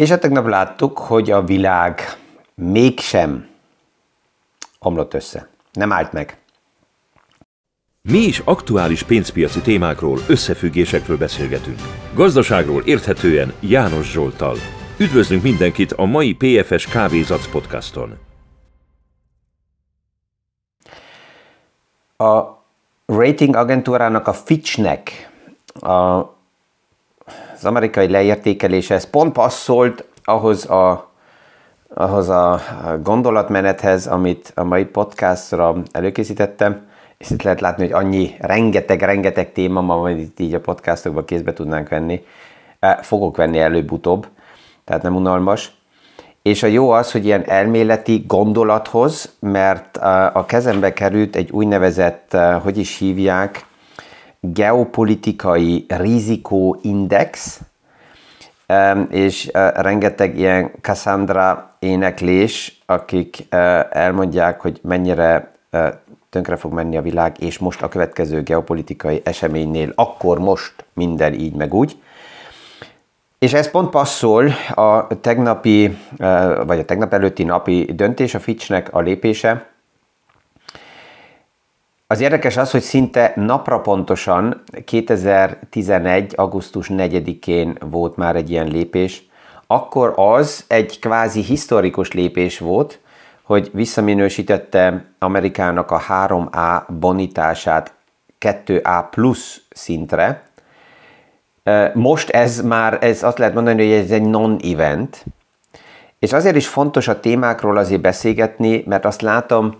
És hát tegnap láttuk, hogy a világ mégsem omlott össze. Nem állt meg. Mi is aktuális pénzpiaci témákról, összefüggésekről beszélgetünk. Gazdaságról érthetően János Zsoltal. Üdvözlünk mindenkit a mai PFS Kávézac podcaston. A rating agentúrának, a Fitchnek a az amerikai leértékelése, ez pont passzolt ahhoz a, ahhoz a gondolatmenethez, amit a mai podcastra előkészítettem, és itt lehet látni, hogy annyi, rengeteg-rengeteg téma ma, amit így a podcastokban kézbe tudnánk venni. Fogok venni előbb-utóbb, tehát nem unalmas. És a jó az, hogy ilyen elméleti gondolathoz, mert a kezembe került egy úgynevezett, hogy is hívják, geopolitikai rizikóindex, és rengeteg ilyen Cassandra éneklés, akik elmondják, hogy mennyire tönkre fog menni a világ, és most a következő geopolitikai eseménynél, akkor most minden így meg úgy. És ez pont passzol a tegnapi, vagy a tegnap előtti napi döntés, a Fitchnek a lépése, az érdekes az, hogy szinte napra pontosan 2011. augusztus 4-én volt már egy ilyen lépés, akkor az egy kvázi historikus lépés volt, hogy visszaminősítette Amerikának a 3A bonitását 2A plusz szintre. Most ez már, ez azt lehet mondani, hogy ez egy non-event, és azért is fontos a témákról azért beszélgetni, mert azt látom,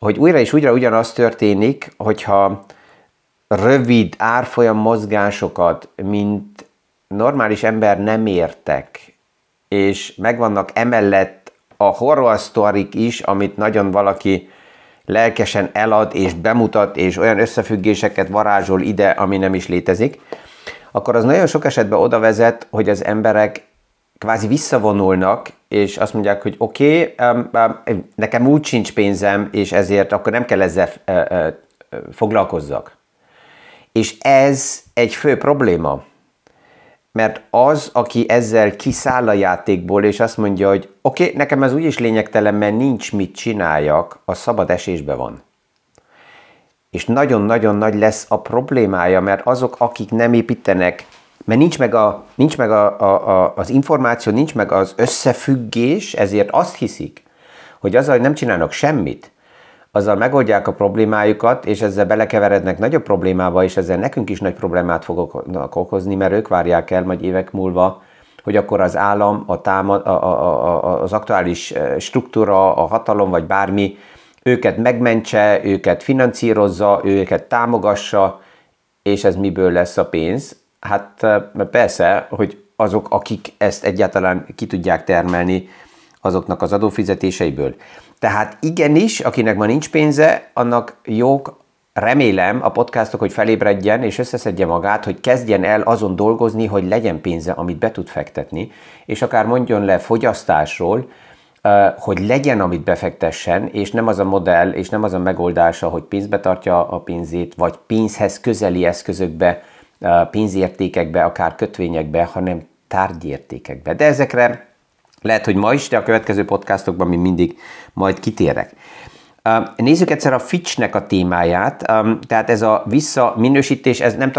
hogy újra és újra ugyanaz történik, hogyha rövid árfolyam mozgásokat, mint normális ember nem értek, és megvannak emellett a horror sztorik is, amit nagyon valaki lelkesen elad és bemutat, és olyan összefüggéseket varázsol ide, ami nem is létezik, akkor az nagyon sok esetben oda vezet, hogy az emberek kvázi visszavonulnak, és azt mondják, hogy oké, okay, nekem úgy sincs pénzem, és ezért akkor nem kell ezzel uh, uh, foglalkozzak. És ez egy fő probléma, mert az, aki ezzel kiszáll a játékból, és azt mondja, hogy oké, okay, nekem ez úgyis lényegtelen, mert nincs mit csináljak, a szabad esésbe van. És nagyon-nagyon nagy lesz a problémája, mert azok, akik nem építenek mert nincs meg, a, nincs meg a, a, a, az információ, nincs meg az összefüggés, ezért azt hiszik, hogy azzal, hogy nem csinálnak semmit, azzal megoldják a problémájukat, és ezzel belekeverednek nagyobb problémába, és ezzel nekünk is nagy problémát fogok okozni, mert ők várják el majd évek múlva, hogy akkor az állam, a támad, a, a, a, az aktuális struktúra, a hatalom, vagy bármi, őket megmentse, őket finanszírozza, őket támogassa, és ez miből lesz a pénz? Hát persze, hogy azok, akik ezt egyáltalán ki tudják termelni, azoknak az adófizetéseiből. Tehát igenis, akinek ma nincs pénze, annak jók, remélem a podcastok, hogy felébredjen és összeszedje magát, hogy kezdjen el azon dolgozni, hogy legyen pénze, amit be tud fektetni, és akár mondjon le fogyasztásról, hogy legyen, amit befektessen, és nem az a modell, és nem az a megoldása, hogy pénzbe tartja a pénzét, vagy pénzhez közeli eszközökbe pénzértékekbe, akár kötvényekbe, hanem tárgyértékekbe. De ezekre lehet, hogy ma is, de a következő podcastokban mi mindig majd kitérek. Nézzük egyszer a Fitchnek a témáját, tehát ez a visszaminősítés, ez nem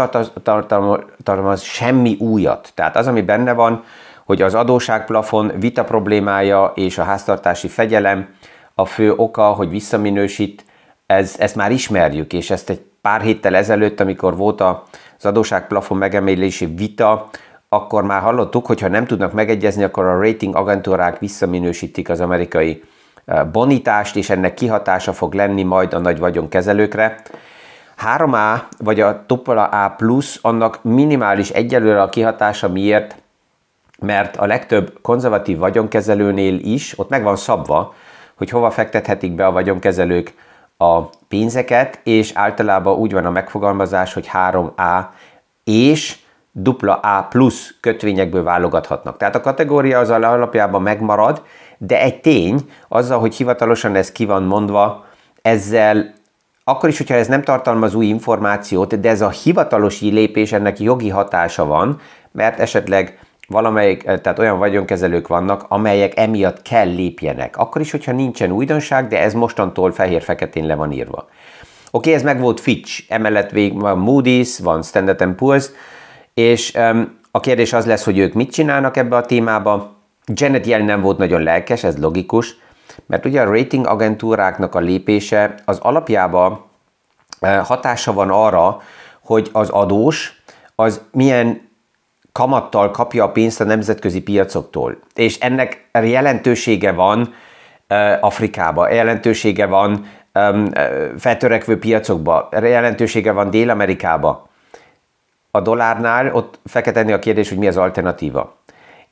tartalmaz semmi újat. Tehát az, ami benne van, hogy az adóságplafon vita problémája és a háztartási fegyelem a fő oka, hogy visszaminősít, ez, ezt már ismerjük, és ezt egy pár héttel ezelőtt, amikor volt az adóságplafon megemelési vita, akkor már hallottuk, hogy ha nem tudnak megegyezni, akkor a rating agentúrák visszaminősítik az amerikai eh, bonitást, és ennek kihatása fog lenni majd a nagy vagyonkezelőkre. 3A vagy a A plusz, annak minimális egyelőre a kihatása miért? Mert a legtöbb konzervatív vagyonkezelőnél is ott meg van szabva, hogy hova fektethetik be a vagyonkezelők a pénzeket, és általában úgy van a megfogalmazás, hogy 3A és dupla A plusz kötvényekből válogathatnak. Tehát a kategória az alapjában megmarad, de egy tény, azzal, hogy hivatalosan ez ki van mondva, ezzel akkor is, hogyha ez nem tartalmaz új információt, de ez a hivatalos lépés, ennek jogi hatása van, mert esetleg valamelyik, tehát olyan vagyonkezelők vannak, amelyek emiatt kell lépjenek. Akkor is, hogyha nincsen újdonság, de ez mostantól fehér-feketén le van írva. Oké, okay, ez meg volt Fitch, emellett végig van Moody's, van Standard Poor's, és um, a kérdés az lesz, hogy ők mit csinálnak ebbe a témába. Janet Yellen nem volt nagyon lelkes, ez logikus, mert ugye a rating agentúráknak a lépése az alapjában hatása van arra, hogy az adós az milyen kamattal kapja a pénzt a nemzetközi piacoktól. És ennek jelentősége van Afrikába, jelentősége van feltörekvő piacokba, jelentősége van Dél-Amerikába. A dollárnál ott fel kell tenni a kérdés, hogy mi az alternatíva.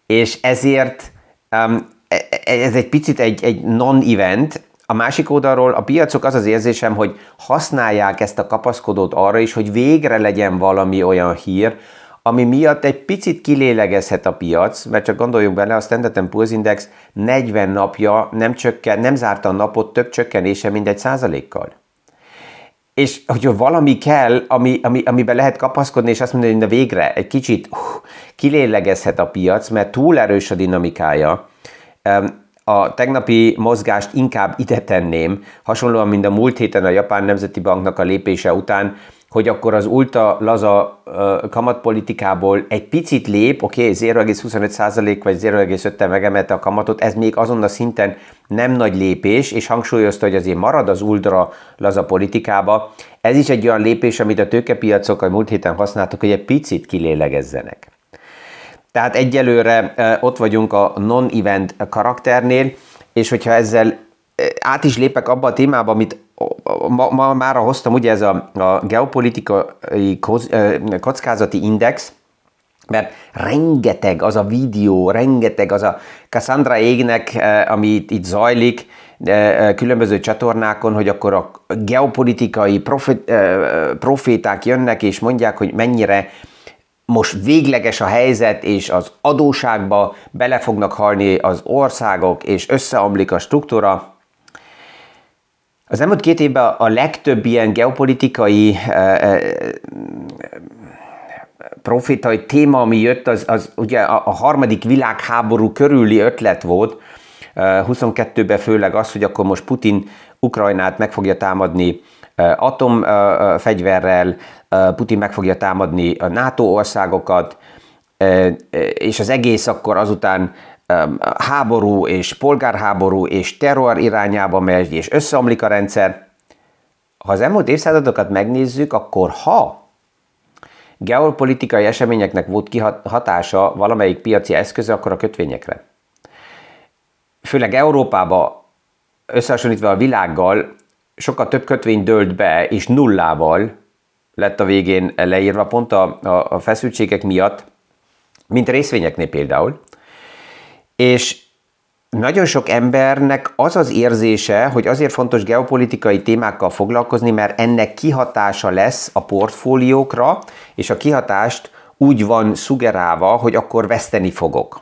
És ezért e, e, ez egy picit egy, egy non-event, a másik oldalról a piacok az az érzésem, hogy használják ezt a kapaszkodót arra is, hogy végre legyen valami olyan hír, ami miatt egy picit kilélegezhet a piac, mert csak gondoljunk bele, a Standard Poor's Index 40 napja nem, csökken, nem zárta a napot több csökkenése, mint egy százalékkal. És hogyha valami kell, ami, ami, amiben lehet kapaszkodni, és azt mondani, hogy na végre egy kicsit uh, kilélegezhet a piac, mert túl erős a dinamikája, a tegnapi mozgást inkább ide tenném, hasonlóan, mint a múlt héten a Japán Nemzeti Banknak a lépése után, hogy akkor az ultra laza kamatpolitikából egy picit lép, oké, okay, 0,25% vagy 0,5 megemelte a kamatot, ez még azon a szinten nem nagy lépés, és hangsúlyozta, hogy azért marad az ultra laza politikába. Ez is egy olyan lépés, amit a tőkepiacok a múlt héten használtak, hogy egy picit kilélegezzenek. Tehát egyelőre ott vagyunk a non-event karakternél, és hogyha ezzel át is lépek abba a témába, amit ma, ma már hoztam, ugye ez a, a geopolitikai kockázati index, mert rengeteg az a videó, rengeteg az a Cassandra égnek, ami itt zajlik, különböző csatornákon, hogy akkor a geopolitikai profet, proféták jönnek és mondják, hogy mennyire most végleges a helyzet, és az adóságba bele fognak halni az országok, és összeomlik a struktúra. Az elmúlt két évben a legtöbb ilyen geopolitikai profitai téma, ami jött, az, az ugye a, a harmadik világháború körüli ötlet volt, 22-ben főleg az, hogy akkor most Putin Ukrajnát meg fogja támadni atomfegyverrel, Putin meg fogja támadni a NATO országokat, és az egész akkor azután háború és polgárháború és terror irányába megy, és összeomlik a rendszer. Ha az elmúlt évszázadokat megnézzük, akkor ha geopolitikai eseményeknek volt kihatása valamelyik piaci eszköze, akkor a kötvényekre. Főleg Európába összehasonlítva a világgal sokkal több kötvény dőlt be, és nullával lett a végén leírva pont a, a, a feszültségek miatt, mint részvényeknél például. És nagyon sok embernek az az érzése, hogy azért fontos geopolitikai témákkal foglalkozni, mert ennek kihatása lesz a portfóliókra, és a kihatást úgy van szugerálva, hogy akkor veszteni fogok.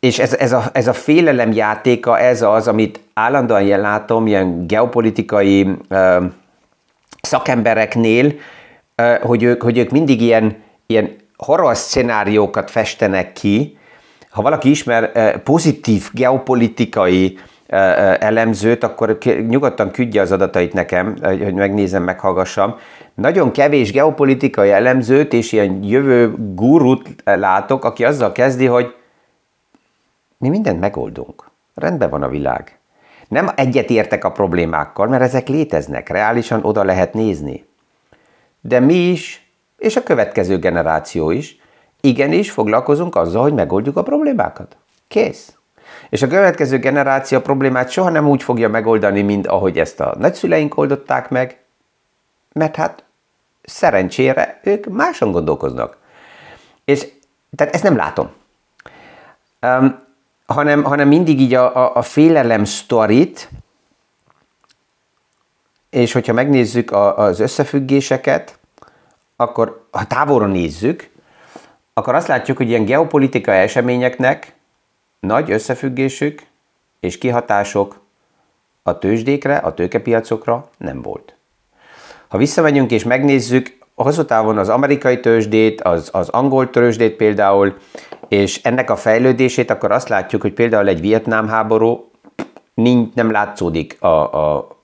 És ez, ez, a, ez a félelem játéka, ez az, amit állandóan jel látom, ilyen geopolitikai ö, szakembereknél, ö, hogy, ők, hogy ők mindig ilyen, ilyen horror szcenáriókat festenek ki, ha valaki ismer eh, pozitív geopolitikai eh, eh, elemzőt, akkor nyugodtan küldje az adatait nekem, hogy megnézem, meghallgassam. Nagyon kevés geopolitikai elemzőt és ilyen jövő gurut látok, aki azzal kezdi, hogy mi mindent megoldunk. Rendben van a világ. Nem egyet értek a problémákkal, mert ezek léteznek, reálisan oda lehet nézni. De mi is és a következő generáció is, igenis foglalkozunk azzal, hogy megoldjuk a problémákat. Kész. És a következő generáció problémát soha nem úgy fogja megoldani, mint ahogy ezt a nagyszüleink oldották meg, mert hát szerencsére ők máson gondolkoznak. És tehát ezt nem látom. Um, hanem, hanem mindig így a, a, a félelem sztorit, és hogyha megnézzük a, az összefüggéseket, akkor ha távolról nézzük, akkor azt látjuk, hogy ilyen geopolitikai eseményeknek nagy összefüggésük és kihatások a tőzsdékre, a tőkepiacokra nem volt. Ha visszamegyünk és megnézzük hosszú távon az amerikai tőzsdét, az, az angol tőzsdét például, és ennek a fejlődését, akkor azt látjuk, hogy például egy Vietnám háború nem látszódik a, a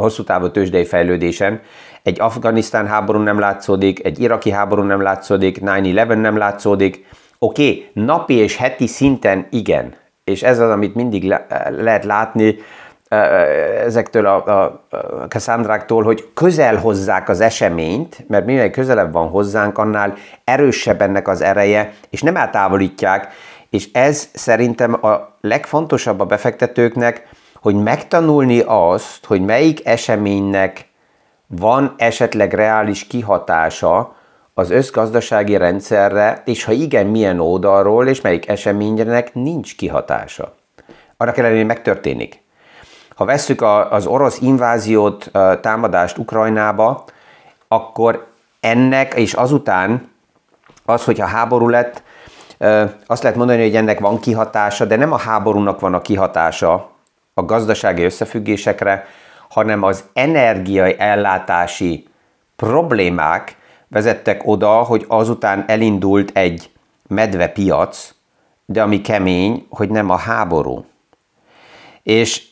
hosszú távú tőzsdei fejlődésen. Egy Afganisztán háború nem látszódik, egy iraki háború nem látszódik, 9-11 nem látszódik. Oké, okay, napi és heti szinten igen, és ez az, amit mindig le, lehet látni, ezektől a, a Cassandráktól, hogy közel hozzák az eseményt, mert minél közelebb van hozzánk, annál erősebb ennek az ereje, és nem eltávolítják, és ez szerintem a legfontosabb a befektetőknek, hogy megtanulni azt, hogy melyik eseménynek van esetleg reális kihatása az összgazdasági rendszerre, és ha igen, milyen oldalról, és melyik eseménynek nincs kihatása. Arra kellene, hogy megtörténik. Ha vesszük az orosz inváziót, támadást Ukrajnába, akkor ennek és azután az, hogyha háború lett, azt lehet mondani, hogy ennek van kihatása, de nem a háborúnak van a kihatása a gazdasági összefüggésekre, hanem az energiai ellátási problémák vezettek oda, hogy azután elindult egy medvepiac, de ami kemény, hogy nem a háború. És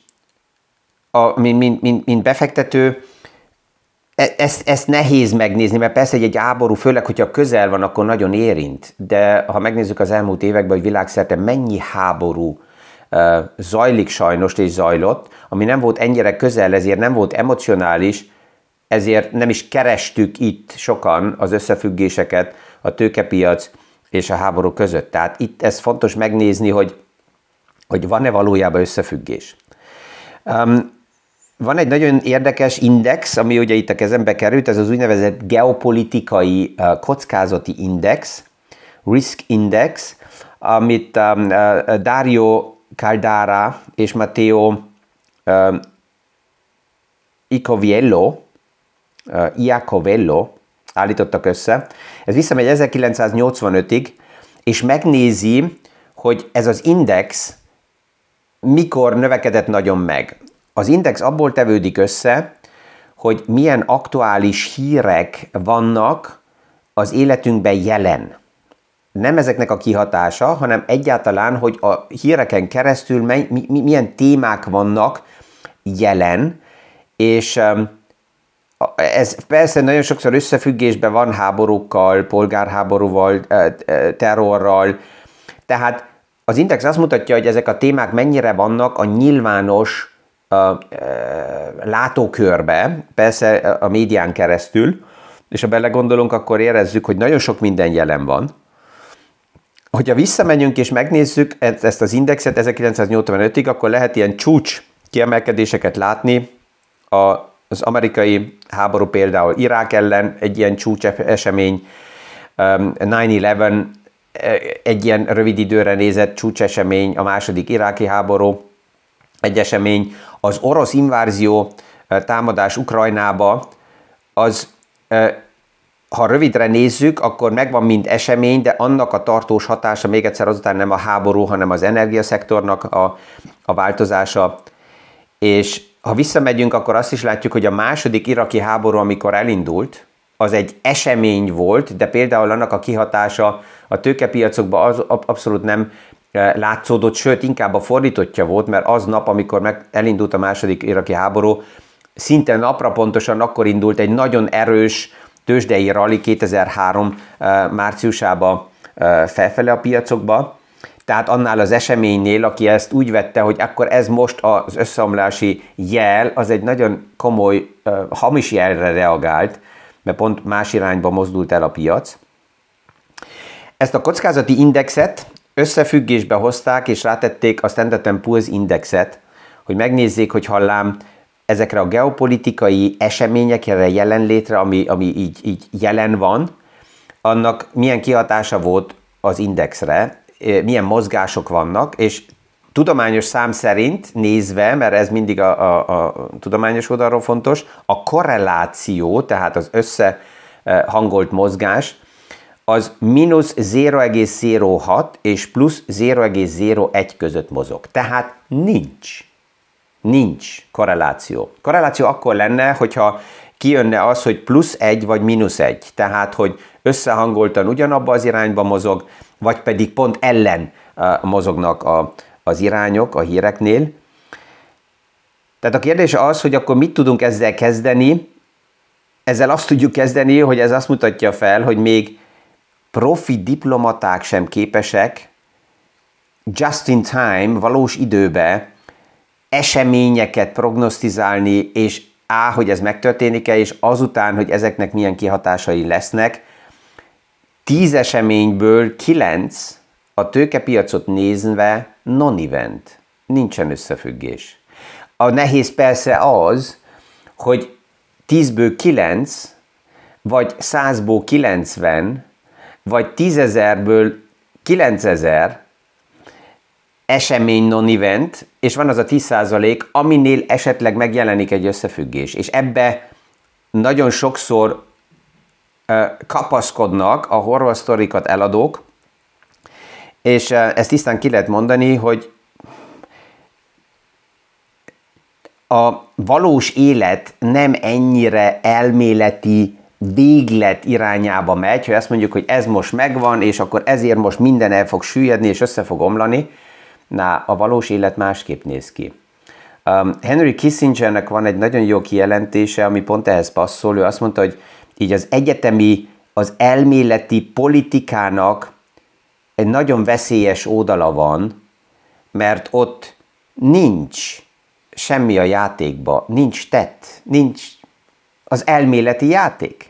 a, mint, mint, mint, mint befektető, e, ezt, ezt nehéz megnézni, mert persze egy, egy háború, főleg, hogyha közel van, akkor nagyon érint. De ha megnézzük az elmúlt években, hogy világszerte mennyi háború zajlik sajnos és zajlott, ami nem volt ennyire közel, ezért nem volt emocionális, ezért nem is kerestük itt sokan az összefüggéseket a tőkepiac és a háború között. Tehát itt ez fontos megnézni, hogy, hogy van-e valójában összefüggés. Um, van egy nagyon érdekes index, ami ugye itt a kezembe került, ez az úgynevezett geopolitikai kockázati index, Risk Index, amit Dario Caldara és Matteo um, Icoviello, uh, Iacovello állítottak össze. Ez visszamegy 1985-ig, és megnézi, hogy ez az index mikor növekedett nagyon meg. Az index abból tevődik össze, hogy milyen aktuális hírek vannak az életünkben jelen. Nem ezeknek a kihatása, hanem egyáltalán, hogy a híreken keresztül mi, mi, milyen témák vannak jelen, és ez persze nagyon sokszor összefüggésben van háborúkkal, polgárháborúval, terrorral, tehát az Index azt mutatja, hogy ezek a témák mennyire vannak a nyilvános a, a, látókörbe, persze a médián keresztül, és ha belegondolunk, akkor érezzük, hogy nagyon sok minden jelen van. Hogyha visszamegyünk és megnézzük ezt az indexet 1985-ig, akkor lehet ilyen csúcs kiemelkedéseket látni. A, az amerikai háború például Irák ellen egy ilyen csúcs esemény, 9-11 egy ilyen rövid időre nézett csúcsesemény, a második iráki háború, egy esemény, az orosz invázió támadás Ukrajnába, az ha rövidre nézzük, akkor megvan mind esemény, de annak a tartós hatása még egyszer azután nem a háború, hanem az energiaszektornak a, a változása. És ha visszamegyünk, akkor azt is látjuk, hogy a második iraki háború, amikor elindult, az egy esemény volt, de például annak a kihatása a tőkepiacokban az abszolút nem eh, látszódott, sőt inkább a fordítottja volt, mert az nap, amikor meg elindult a második iraki háború, szinte napra pontosan akkor indult egy nagyon erős tőzsdei rally 2003 eh, márciusában eh, felfele a piacokba, tehát annál az eseménynél, aki ezt úgy vette, hogy akkor ez most az összeomlási jel, az egy nagyon komoly, hamis jelre reagált, mert pont más irányba mozdult el a piac. Ezt a kockázati indexet összefüggésbe hozták, és rátették a Standard Poor's indexet, hogy megnézzék, hogy hallám ezekre a geopolitikai eseményekre, jelenlétre, ami, ami így, így jelen van, annak milyen kihatása volt az indexre, milyen mozgások vannak, és tudományos szám szerint nézve, mert ez mindig a, a, a tudományos oldalról fontos, a korreláció, tehát az összehangolt mozgás, az mínusz 0,06 és plusz 0,01 között mozog. Tehát nincs. Nincs korreláció. Korreláció akkor lenne, hogyha kijönne az, hogy plusz egy vagy mínusz egy. Tehát, hogy összehangoltan ugyanabba az irányba mozog, vagy pedig pont ellen mozognak a, az irányok a híreknél. Tehát a kérdés az, hogy akkor mit tudunk ezzel kezdeni. Ezzel azt tudjuk kezdeni, hogy ez azt mutatja fel, hogy még profi diplomaták sem képesek just in time, valós időbe eseményeket prognosztizálni, és á, hogy ez megtörténik-e, és azután, hogy ezeknek milyen kihatásai lesznek, tíz eseményből kilenc a tőkepiacot nézve non-event, nincsen összefüggés. A nehéz persze az, hogy tízből kilenc, vagy százból kilencven, vagy tízezerből kilencezer esemény non-event, és van az a 10%, aminél esetleg megjelenik egy összefüggés. És ebbe nagyon sokszor kapaszkodnak a horror sztorikat eladók, és ezt tisztán ki lehet mondani, hogy a valós élet nem ennyire elméleti véglet irányába megy, hogy azt mondjuk, hogy ez most megvan, és akkor ezért most minden el fog süllyedni, és össze fog omlani, Na, a valós élet másképp néz ki. Um, Henry Kissingernek van egy nagyon jó kijelentése, ami pont ehhez passzol. Ő azt mondta, hogy így az egyetemi, az elméleti politikának egy nagyon veszélyes oldala van, mert ott nincs semmi a játékba, nincs tett, nincs az elméleti játék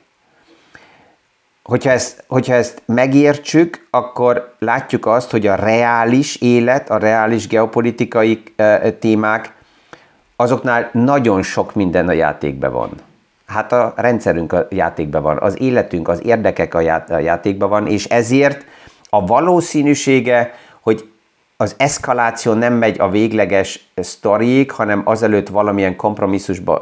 hogyha ezt, hogyha ezt megértsük, akkor látjuk azt, hogy a reális élet, a reális geopolitikai témák, azoknál nagyon sok minden a játékban van. Hát a rendszerünk a játékban van, az életünk, az érdekek a, já- a játékban van, és ezért a valószínűsége, hogy az eszkaláció nem megy a végleges sztoriig, hanem azelőtt valamilyen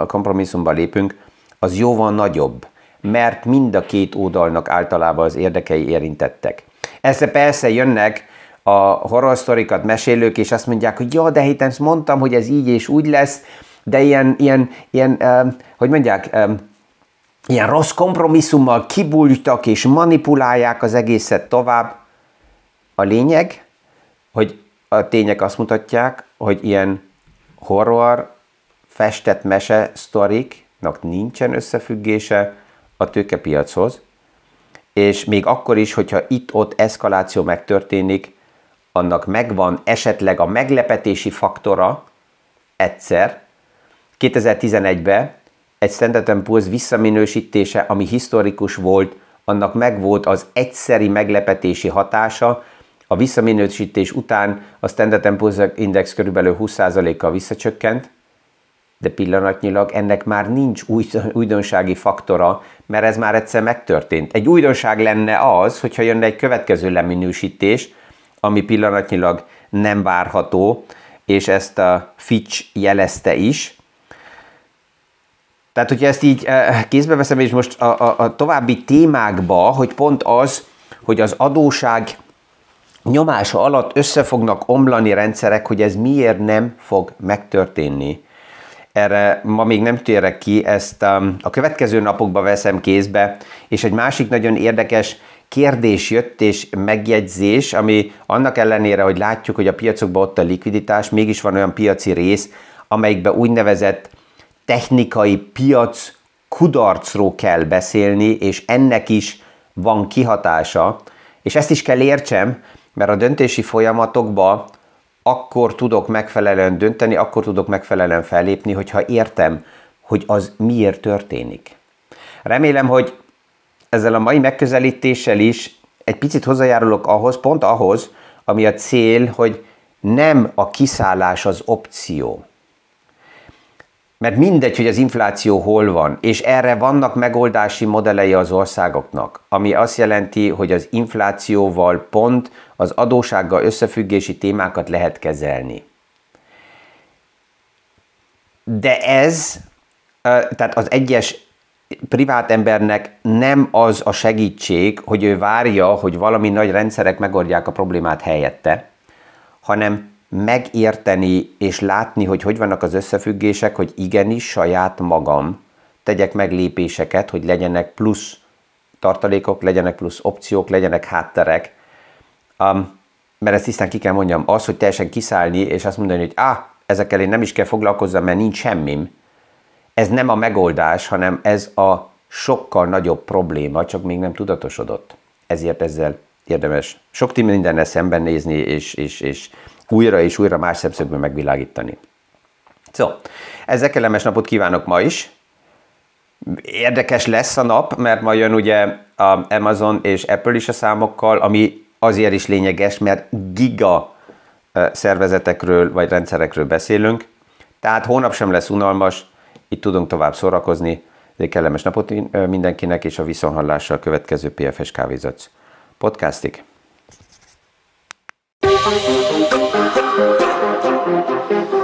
kompromisszumba lépünk, az jóval nagyobb mert mind a két oldalnak általában az érdekei érintettek. Ezzel persze jönnek a horror mesélők, és azt mondják, hogy jó, de héten mondtam, hogy ez így és úgy lesz, de ilyen, ilyen, ilyen uh, hogy mondják, uh, ilyen rossz kompromisszummal kibújtak és manipulálják az egészet tovább. A lényeg, hogy a tények azt mutatják, hogy ilyen horror, festett mese sztoriknak nincsen összefüggése a tőkepiachoz, és még akkor is, hogyha itt-ott eszkaláció megtörténik, annak megvan esetleg a meglepetési faktora egyszer. 2011-ben egy Standard Poor's visszaminősítése, ami historikus volt, annak megvolt az egyszeri meglepetési hatása, a visszaminősítés után a Standard Poor's Index körülbelül 20%-kal visszacsökkent, de pillanatnyilag ennek már nincs új, újdonsági faktora, mert ez már egyszer megtörtént. Egy újdonság lenne az, hogyha jönne egy következő leminősítés, ami pillanatnyilag nem várható, és ezt a Fitch jelezte is. Tehát, hogyha ezt így eh, kézbe veszem, és most a, a, a további témákba, hogy pont az, hogy az adóság nyomása alatt össze fognak omlani rendszerek, hogy ez miért nem fog megtörténni erre ma még nem térek ki, ezt um, a következő napokban veszem kézbe, és egy másik nagyon érdekes kérdés jött és megjegyzés, ami annak ellenére, hogy látjuk, hogy a piacokban ott a likviditás, mégis van olyan piaci rész, amelyikben úgynevezett technikai piac kudarcról kell beszélni, és ennek is van kihatása, és ezt is kell értsem, mert a döntési folyamatokban akkor tudok megfelelően dönteni, akkor tudok megfelelően fellépni, hogyha értem, hogy az miért történik. Remélem, hogy ezzel a mai megközelítéssel is egy picit hozzájárulok ahhoz, pont ahhoz, ami a cél, hogy nem a kiszállás az opció. Mert mindegy, hogy az infláció hol van, és erre vannak megoldási modellei az országoknak, ami azt jelenti, hogy az inflációval pont az adósággal összefüggési témákat lehet kezelni. De ez, tehát az egyes privát embernek nem az a segítség, hogy ő várja, hogy valami nagy rendszerek megoldják a problémát helyette, hanem megérteni és látni, hogy hogy vannak az összefüggések, hogy igenis saját magam tegyek meg lépéseket, hogy legyenek plusz tartalékok, legyenek plusz opciók, legyenek hátterek. Um, mert ezt tisztán ki kell mondjam, az, hogy teljesen kiszállni, és azt mondani, hogy ah, ezekkel én nem is kell foglalkozzam, mert nincs semmim, ez nem a megoldás, hanem ez a sokkal nagyobb probléma, csak még nem tudatosodott. Ezért ezzel érdemes sok mindennel szembenézni, és, és, és újra és újra más szemszögből megvilágítani. Szóval, ezzel kellemes napot kívánok ma is. Érdekes lesz a nap, mert ma jön ugye a Amazon és Apple is a számokkal, ami azért is lényeges, mert giga szervezetekről vagy rendszerekről beszélünk. Tehát hónap sem lesz unalmas, itt tudunk tovább szórakozni. Egy kellemes napot mindenkinek, és a viszonhallással következő PFS Kávézatsz podcastig. Thank you.